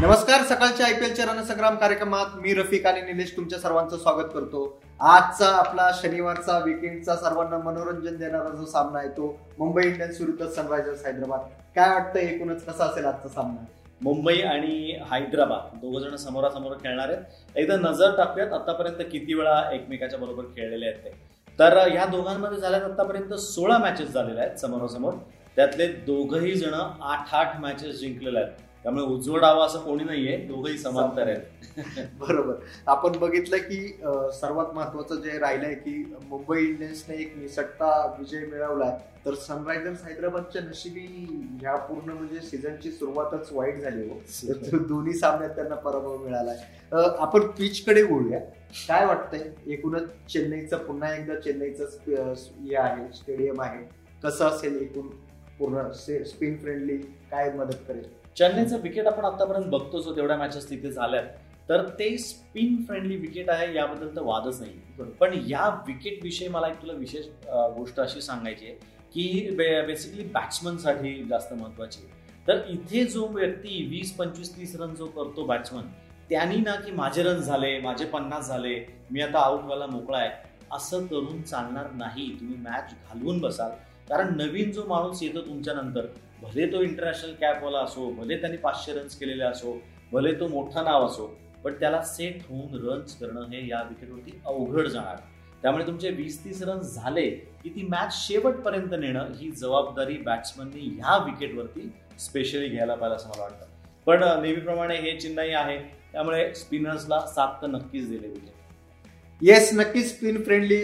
नमस्कार सकाळच्या I P एलच्या रणसंग्राम कार्यक्रमात मी रफिक आणि निलेश तुमच्या सर्वांचं स्वागत करतो. आजचा आपला शनिवारचा विकेंडचा सर्वांना मनोरंजन देणारा जो सामना आहे तो मुंबई इंडियन्स विरुद्ध सनरायझर्स हैदराबाद. काय वाटतं एकूणच कसा असेल आजचा सामना? मुंबई आणि हैदराबाद दोघ जण समोरासमोर खेळणार आहेत. एकदा नजर टाकूयात आतापर्यंत किती वेळा एकमेकाच्या बरोबर खेळलेले आहेत ते. तर ह्या दोघांमध्ये झाल्यात आतापर्यंत सोळा मॅचेस झालेल्या आहेत समोरासमोर. त्यातले दोघही जण आठ आठ मॅचेस जिंकलेले आहेत. त्यामुळे उजवड डावा असं कोणी नाहीये दोघही समांतर आहेत. बरोबर. आपण बघितलं की सर्वात महत्वाचं जे राहिलंय की मुंबई इंडियन्सने एक निसटता विजय मिळवलाय तर सनरायझर्स हैदराबादच्या नशिबी ह्या पूर्ण म्हणजे सीझनची सुरुवातच वाईट झाली हो. दोन्ही सामन्यात त्यांना पराभव मिळालाय. आपण पिच कडे बोलूया काय वाटतंय? एकूणच चेन्नईचं पुन्हा एकदा चेन्नईचं हे आहे स्टेडियम आहे. कसं असेल एकूण? पूर्ण स्पिन फ्रेंडली काय मदत करेल? चेन्नईचं विकेट आपण आतापर्यंत बघतो जो तेवढ्या मॅचेस तिथे झाल्यात. तर ते स्पिन फ्रेंडली विकेट आहे याबद्दल तर वादच नाही. पण या विकेट विषयी मला एक तुला विशेष गोष्ट अशी सांगायची आहे की बेसिकली बॅट्समनसाठी जास्त महत्वाची तर इथे जो व्यक्ती वीस पंचवीस तीस रन जो करतो बॅट्समन त्यांनी ना की माझे रन झाले माझे पन्नास झाले मी आता आउट व्हायला मोकळा आहे असं करून चालणार नाही. तुम्ही मॅच घालवून बसाल. कारण नवीन जो माणूस येतो तुमच्या नंतर भले तो इंटरनॅशनल कॅपवाला असो भले त्यांनी पाचशे रन्स केलेले असो भले तो मोठा नाव असो पण त्याला सेट होऊन रन्स करणं हे या विकेटवरती अवघड जाणार. त्यामुळे तुमचे वीस तीस रन्स झाले की ती मॅच शेवटपर्यंत नेणं ही जबाबदारी बॅट्समननी ह्या विकेटवरती स्पेशली घ्यायला पाहिजे असं मला वाटतं. पण नेहमीप्रमाणे हे चिन्हही आहे. त्यामुळे स्पिनर्सला सात तर नक्कीच दिले गेले येस नक्कीच स्पिन फ्रेंडली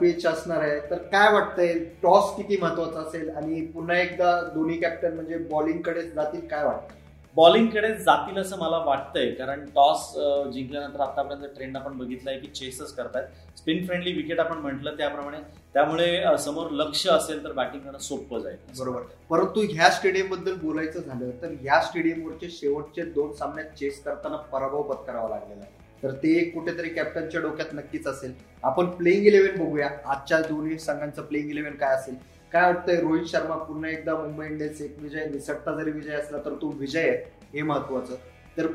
पिच असणार आहे. तर काय वाटतंय? टॉस किती महत्त्वाचा असेल? आणि पुन्हा एकदा दोन्ही कॅप्टन म्हणजे बॉलिंगकडे जातील काय वाटतं बॉलिंगकडे जातील असं मला वाटतंय. कारण टॉस जिंकल्यानंतर आतापर्यंत ट्रेंड आपण बघितलाय की चेसच करतायत. स्पिन फ्रेंडली विकेट आपण म्हटलं त्याप्रमाणे. त्यामुळे समोर लक्ष असेल तर बॅटिंग करणं सोपं जाईल. बरोबर. परंतु ह्या स्टेडियमबद्दल बोलायचं झालं तर ह्या स्टेडियमवरचे शेवटचे दोन सामन्यात चेस करताना पराभव पत्करावा लागलेला आहे. तर ते एक कुठेतरी कॅप्टनच्या डोक्यात नक्कीच असेल. आपण प्लेइंग इलेव्हन बघूया. आजच्या दोन्ही संघांचं प्लेइंग इलेव्हन काय असेल? काय वाटतंय? रोहित शर्मा पुन्हा एकदा मुंबई इंडियन्स एक विजय निसटता जरी विजय असला तर तो विजय आहे हे महत्वाचं. तर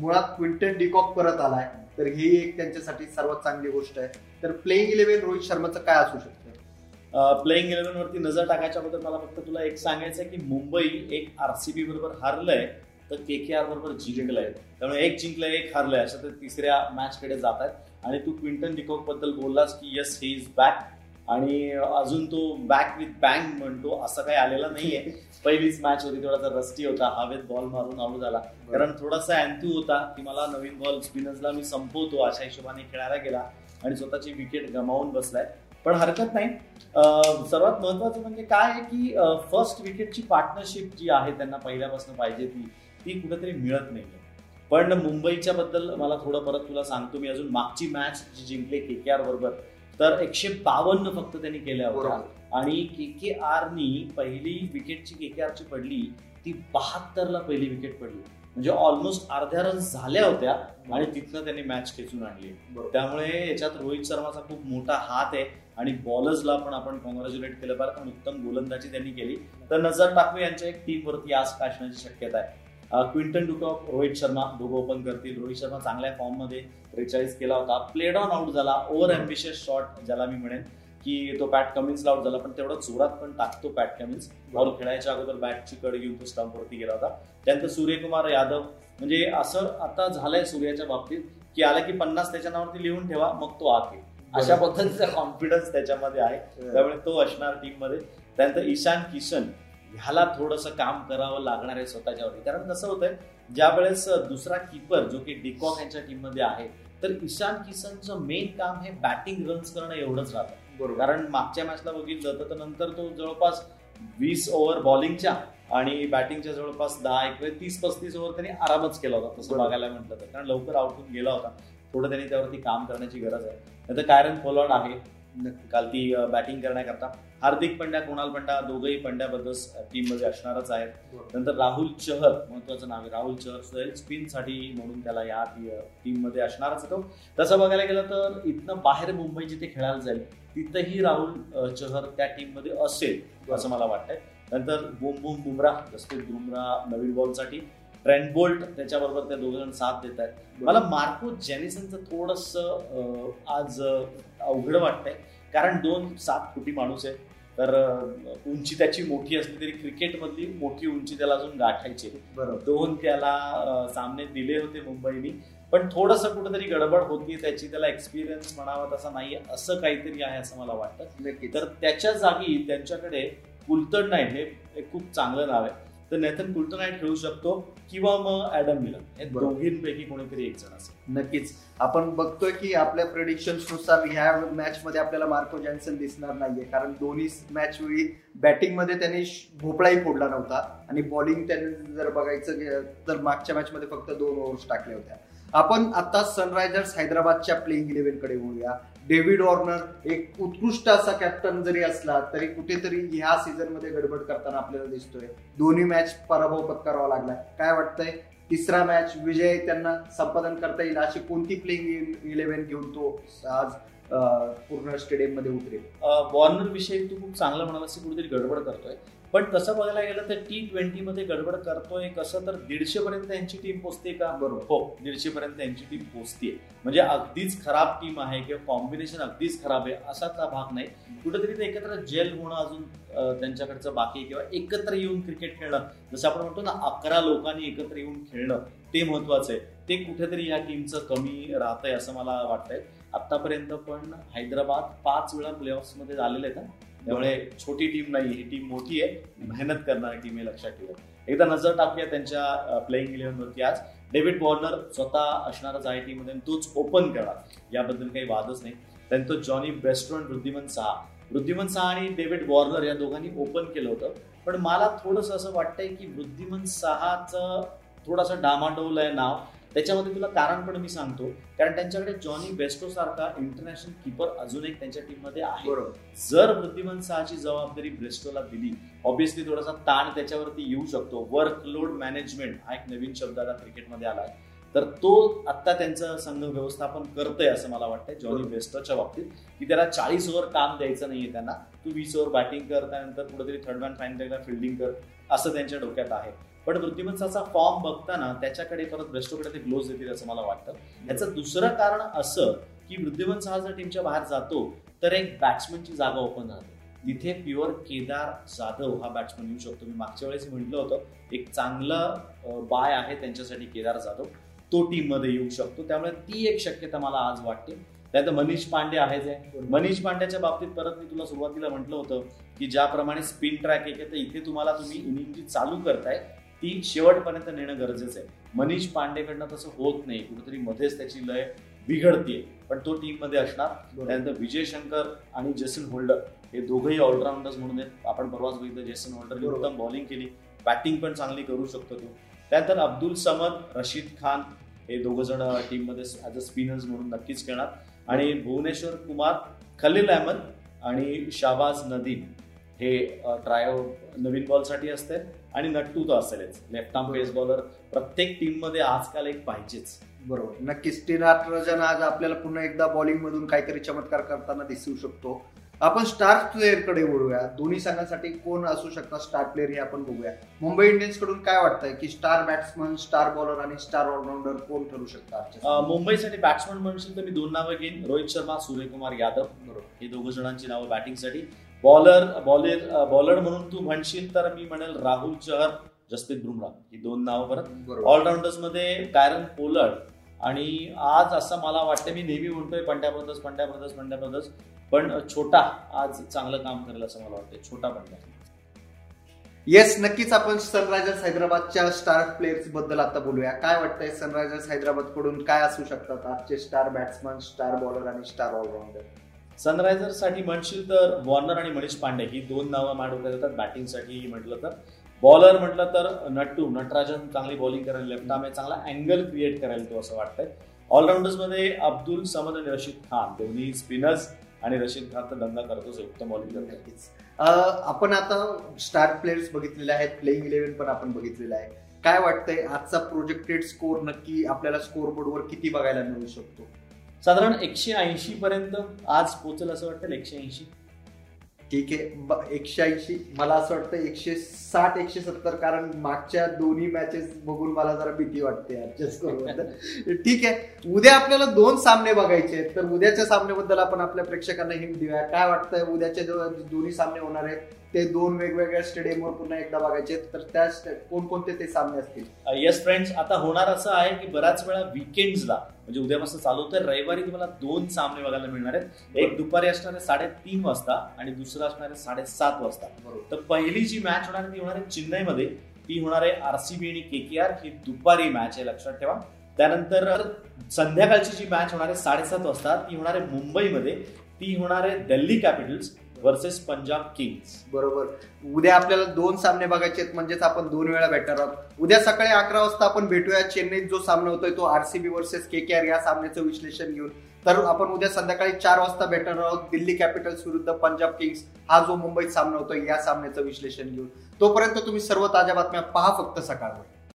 मुळात क्विंटन डिकॉक परत आलाय. तर ही एक त्यांच्यासाठी सर्वात चांगली गोष्ट आहे. तर प्लेईंग इलेव्हन रोहित शर्माचं काय असू शकतं? प्लेइंग इलेव्हन वरती नजर टाकायच्या बद्दल मला फक्त तुला एक सांगायचं आहे की मुंबई एक आरसीबी बरोबर हारलंय. तर के के आर बरोबर जिंकलंय. त्यामुळे एक जिंकलंय एक हारलंय असं तर तिसऱ्या मॅच कडे जात आहेत आणि तू क्विंटन डिकॉकबद्दल बोललास की येस ही इज बॅक आणि अजून तो बॅक विथ बँग म्हणतो असं काही आलेलं नाहीये. पहिलीच मॅच होती थोडासा रस्टी होता. हवेत बॉल मारून आऊट झाला. कारण थोडासा अँथू होता की मला नवीन बॉल स्पिनर्सला मी संपवतो अशा हिशोबाने खेळायला गेला. आणि स्वतःची विकेट गमावून बसलाय. पण हरकत नाही. सर्वात महत्वाचं म्हणजे काय आहे की फर्स्ट विकेटची पार्टनरशिप जी आहे त्यांना पहिल्यापासून पाहिजे ती. ती कुठेतरी मिळत नाहीये. पण मुंबईच्या बद्दल मला थोडं परत तुला सांगतो मी अजून. मागची मॅच जी जिंकले के के आर बरोबर तर एकशे बावन्न फक्त त्यांनी केल्या होत्या आणि के के आरनी पहिली विकेटची के के आरची पडली ती बहात्तरला पहिली विकेट पडली. म्हणजे ऑलमोस्ट अर्ध्या रन झाल्या होत्या आणि तिथनं त्यांनी मॅच खेचून आणली. त्यामुळे याच्यात रोहित शर्माचा खूप मोठा हात आहे आणि बॉलर्सला पण आपण कॉंग्रॅच्युलेट केलं. पाहिजे कारण उत्तम गोलंदाजी त्यांनी केली. तर नजर टाकू यांच्या एक टीम वरती आज असण्याची शक्यता आहे. क्विंटन डुकॉक रोहित शर्मा दोघं ओपन करतील. रोहित शर्मा चांगल्या फॉर्ममध्ये त्रेचाळीस केला होता. प्लेड ऑन आउट झाला. ओव्हर अम्बिशियस शॉट ज्याला मी म्हणेन की तो पॅट कमिन्सला आउट झाला पण तेवढा जोरात पण टाकतो पॅट कमिन्स बॉल खेळायच्या अगोदर बॅटची कड घेऊन तो स्टंप वरती गेला होता. त्यानंतर सूर्यकुमार यादव म्हणजे असं आता झालंय सूर्याच्या बाबतीत की आला की पन्नास त्याच्या नावावरती लिहून ठेवा मग तो आके अशा पद्धतीचा कॉन्फिडन्स त्याच्यामध्ये आहे. त्यामुळे तो असणार टीममध्ये. त्यानंतर ईशान किशन ह्याला थोडंसं काम करावं लागणार आहे स्वतःच्यावरती. कारण कसं होतंय ज्या वेळेस दुसरा किपर जो की डिकॉक यांच्या टीममध्ये आहे तर ईशान किशनचं मेन काम हे बॅटिंग रन्स करणं एवढंच राहतं. बरोबर. कारण मागच्या मॅचला बघितलं तर नंतर तो जवळपास वीस ओव्हर बॉलिंगच्या आणि बॅटिंगच्या जवळपास दहा एक तीस पस्तीस ओव्हर त्यांनी आरामच केला होता तसं. बघायला म्हटलं तर. कारण लवकर आउट होऊन गेला होता. थोडं त्यांनी त्यावरती काम करण्याची गरज आहे. नंतर कायरन फोलॉड आहे. काल ती बॅटिंग करण्याकरता. हार्दिक पंड्या कुणाल पंड्या दोघंही पंड्याबद्दल टीममध्ये असणारच आहेत. नंतर राहुल चहर महत्वाचं नाव आहे राहुल चहर सुद्धा स्पिनसाठी म्हणून त्याला या टीममध्ये असणारच तो. तसं बघायला गेलं तर इथनं बाहेर मुंबई जिथे खेळायला जाईल तिथंही राहुल चहर त्या टीममध्ये असेल असं मला वाटतंय. नंतर बुम बुम बुमराह जसप्रीत बुमराह नवीन बॉलसाठी ट्रेंड बोल्ट त्याच्याबरोबर ते दोघ जण साथ देत आहेत मला मार्को जेनिसनचं थोडस आज अवघड वाटतंय. कारण दोन सात फुटी माणूस आहे तर उंची त्याची मोठी असली तरी क्रिकेटमधली मोठी उंची त्याला अजून गाठायची बरोबर. दोन त्याला सामने दिले होते मुंबईनी. पण थोडस कुठेतरी गडबड होती त्याची त्याला एक्सपिरियन्स म्हणावा तसा नाही असं काहीतरी आहे असं मला वाटतं. तर त्याच्या जागी त्यांच्याकडे कुलतड नाईट हे खूप चांगलं नाव आहे. तर नेथन कुलतड नाईट खेळू शकतो किंवा मग ऍडम मिलन. दोघींपैकी कोणीतरी एक जण असेल. नक्कीच. आपण बघतोय की आपल्या नुसार ह्या मॅच मध्ये आपल्याला मार्को जॅन्सन दिसणार नाहीये. कारण दोन्ही मॅच वेळी बॅटिंगमध्ये त्यांनी भोपळाही फोडला नव्हता. आणि बॉलिंग त्यांनी जर बघायचं तर मागच्या मॅच मध्ये फक्त दोन ओव्हर्स टाकल्या होत्या. आपण आता सनरायझर्स हैदराबादच्या प्लेइंग इलेव्हनकडे बोलूया डेव्हिड वॉर्नर एक उत्कृष्ट असा कॅप्टन जरी असला तरी कुठेतरी ह्या सीझनमध्ये गडबड करताना आपल्याला दिसतोय. दोन्ही मॅच पराभव पत्करावा लागला काय वाटतंय? तिसरा मॅच विजय त्यांना संपादन करता येईल अशी कोणती प्लेइंग इलेव्हन घेऊन तो आज पूर्ण स्टेडियममध्ये उतरेल वॉर्नर विषयी तू खूप चांगलं म्हणाला कुठेतरी गडबड करतोय. पण तसं बघायला गेलं तर टी ट्वेंटी मध्ये गडबड करतोय कसं तर दीडशे पर्यंत यांची टीम पोचते का? बरोबर. हो दीडशे पर्यंत यांची टीम पोचते म्हणजे अगदीच खराब टीम आहे किंवा कॉम्बिनेशन अगदीच खराब आहे असाच भाग नाही? कुठेतरी ते एकत्र जेल होणं अजून त्यांच्याकडचं बाकी किंवा एकत्र येऊन क्रिकेट खेळणं जसं आपण म्हणतो ना अकरा लोकांनी एकत्र येऊन खेळणं ते महत्वाचं आहे. ते कुठेतरी या टीमचं कमी राहतंय असं मला वाटतंय. आतापर्यंत पण हैदराबाद पाच वेळा प्लेऑफ्समध्ये झालेले आहेत त्यामुळे छोटी टीम नाही ही टीम मोठी आहे. मेहनत करणारी टीम आहे लक्षात ठेवा. एकदा नजर टाकूया त्यांच्या प्लेईंग इलेव्हन वरती आज. डेव्हिड वॉर्नर स्वतः असणारच आय टीममध्ये तोच ओपन करा. याबद्दल काही वादच नाही. त्यांचं जॉनी बेस्ट्रॉन वृद्धिमन सहा. वृद्धिमन सहा आणि डेव्हिड वॉर्नर या दोघांनी ओपन केलं होतं. पण मला थोडस असं वाटतंय की वृद्धिमन सहाचं थोडासा डामाडोल आहे नाव. त्याच्यामध्ये तुला कारण पण मी सांगतो. कारण त्यांच्याकडे जॉनी बेस्टो सारखा इंटरनॅशनल किपर अजून एक त्यांच्या टीममध्ये आहे जर बुद्धिमान सहाची जबाबदारी ब्रेस्टोला दिली ऑब्विसली थोडासा ताण त्याच्यावरती येऊ शकतो. वर्कलोड मॅनेजमेंट हा एक नवीन शब्द आता क्रिकेटमध्ये आलाय. तर तो आता त्यांचं संघ व्यवस्थापन करतोय असं मला वाटतंय जॉनी बेस्टोच्या बाबतीत. की त्याला चाळीस ओव्हर काम द्यायचं नाहीये त्यांना. तू वीस ओव्हर बॅटिंग कर त्यानंतर कुठेतरी थर्ड मॅन फाईन फिल्डिंग कर असं त्यांच्या डोक्यात आहे. पण वृत्तिमत्साचा फॉर्म बघताना त्याच्याकडे परत ब्रेस्टोकडे ते ग्लोज देतील असं मला वाटतं. याचं दुसरं कारण असं की वृद्धिमंत हा जर टीमच्या बाहेर जातो तर एक बॅट्समनची जागा ओपन राहते. तिथे प्युअर केदार जाधव हा बॅट्समन येऊ शकतो. मी मागच्या वेळेस म्हटलं होतं एक चांगला बाय आहे त्यांच्यासाठी केदार जाधव. तो टीममध्ये येऊ शकतो. त्यामुळे ती एक शक्यता मला आज वाटते. त्यात मनीष पांडे आहेच आहे मनीष पांड्याच्या बाबतीत परत मी तुला सुरुवातीला म्हटलं होतं की ज्याप्रमाणे स्पिन ट्रॅक आहे तर इथे तुम्हाला तुम्ही इनिंग जी चालू करताय ती शेवटपर्यंत नेणं गरजेचं आहे. मनीष पांडेकडनं तसं होत नाही. कुठेतरी मध्येच त्याची लय बिघडते पण तो टीममध्ये असणार त्यानंतर विजय शंकर आणि जेसन होल्डर हे दोघंही ऑलराऊंडर्स म्हणून आहेत. आपण परवाच बघितलं जेसन होल्डर उत्तम बॉलिंग केली. बॅटिंग पण चांगली करू शकतो तो. त्यानंतर अब्दुल समद रशीद खान हे दोघ जण टीममध्ये ऍज अ स्पिनर्स म्हणून नक्कीच खेळणार. आणि भुवनेश्वर कुमार खलील अहमद आणि शाबाज नदीम हे ट्रायो नवीन बॉलसाठी असते आणि नट्टू तो असेलच. लेफ्ट आर्म पेस बॉलर प्रत्येक टीममध्ये आजकाल एक पाहिजेच. बरोबर. नक्कीच. टी नाटराजन आज आपल्याला पुन्हा एकदा बॉलिंग मधून काहीतरी चमत्कार करताना दिसू शकतो. आपण स्टार प्लेअरकडे बोलूया दोन्ही संघांसाठी कोण असू शकतात स्टार प्लेअर हे आपण बघूया. मुंबई इंडियन्सकडून काय वाटतंय की स्टार बॅट्समन स्टार बॉलर आणि स्टार ऑलराऊंडर कोण ठरू शकतात मुंबईसाठी बॅट्समन म्हणशील तर मी दोन नावं घेईन. रोहित शर्मा सूर्यकुमार यादव. बरोबर. हे दोघं जणांची नावं बॅटिंगसाठी बॉलर बॉलर बॉलर म्हणून तू म्हणशील तर मी म्हणेल राहुल चहर जसप्रीत बुमराह. ही दोन नावं परत ऑलराऊंडर्समध्ये कायरन पोलर्ड आणि आज असं मला वाटतं मी नेहमी म्हणतोय Pandya brothers Pandya brothers Pandya brothers पण छोटा आज चांगलं काम करेल असं मला वाटतं छोटा पंड्या. येस नक्कीच आपण सनरायझर्स हैदराबादच्या स्टार प्लेयर्सबद्दल आता बोलूया. काय वाटतंय सनरायझर्स हैदराबादकडून काय असू शकतात आजचे स्टार बॅट्समन स्टार बॉलर आणि स्टार ऑलराऊंडर सनरायझर्ससाठी म्हणशील तर वॉर्नर आणि मनीष पांडे ही दोन नावं मांडवता जातात बॅटिंगसाठी म्हटलं तर बॉलर म्हटलं तर नट्टू नटराजन चांगली बॉलिंग करायला लेफ्ट आर्म चांगला अँगल क्रिएट करायला तो असं वाटतंय. ऑलराऊंडर्समध्ये अब्दुल समद आणि रशीद खान दोन्ही स्पिनर्स आणि रशीद खान तर दंगा करतोच उत्तम बॉलिंग करतो आपण आता स्टार प्लेयर्स बघितलेले आहेत प्लेइंग इलेव्हन पण आपण बघितलेलं आहे. काय वाटतंय आजचा प्रोजेक्टेड स्कोर नक्की आपल्याला स्कोर बोर्डवर किती बघायला मिळू शकतो? साधारण एकशे ऐंशी पर्यंत आज पोहोचेल असं वाटतं एकशे ऐंशी? ठीक आहे. एकशे ऐंशी मला असं वाटतं एकशे साठ एकशे सत्तर कारण मागच्या दोन्ही मॅचेस बघून मला जरा भीती वाटते ठीक आहे. उद्या आपल्याला दोन सामने बघायचे आहेत. तर उद्याच्या सामन्याबद्दल आपण आपल्या प्रेक्षकांना हिंट देऊया. काय वाटतंय? उद्याचे दोन्ही सामने होणार आहेत ते दोन वेगवेगळ्या स्टेडियमवर पुन्हा एकदा बघायचे. तर त्या कोणकोणते ते सामने असतील? येस फ्रेंड्स आता होणार असं आहे की बऱ्याच वेळा विकेंड्सला म्हणजे उद्यापासून चालू होतं रविवारी तुम्हाला दोन सामने बघायला मिळणार आहेत. एक दुपारी असणार आहे साडेतीन वाजता आणि दुसरं असणार आहे साडेसात वाजता. तर पहिली जी मॅच होणार आहे ती होणार आहे चेन्नईमध्ये. ती होणार आहे आरसीबी आणि केकेआर ही दुपारी मॅच आहे लक्षात ठेवा. त्यानंतर संध्याकाळची जी मॅच होणार आहे साडेसात वाजता ती होणार आहे मुंबईमध्ये. ती होणार आहे Delhi Capitals versus Punjab Kings बरोबर. उद्या आपल्याला दोन सामने बघायचे आहेत म्हणजेच आपण दोन वेळा भेटणार आहोत. उद्या सकाळी अकरा वाजता आपण भेटूया चेन्नईत जो सामना होतोय तो RCB versus K K R या सामन्याचं विश्लेषण घेऊन. तर आपण उद्या संध्याकाळी चार वाजता भेटणार आहोत दिल्ली कॅपिटल्स विरुद्ध पंजाब किंग्स हा जो मुंबईत सामना होतोय या सामन्याचं विश्लेषण घेऊन. तोपर्यंत तुम्ही सर्व ताज्या बातम्या पहा फक्त सकाळवर.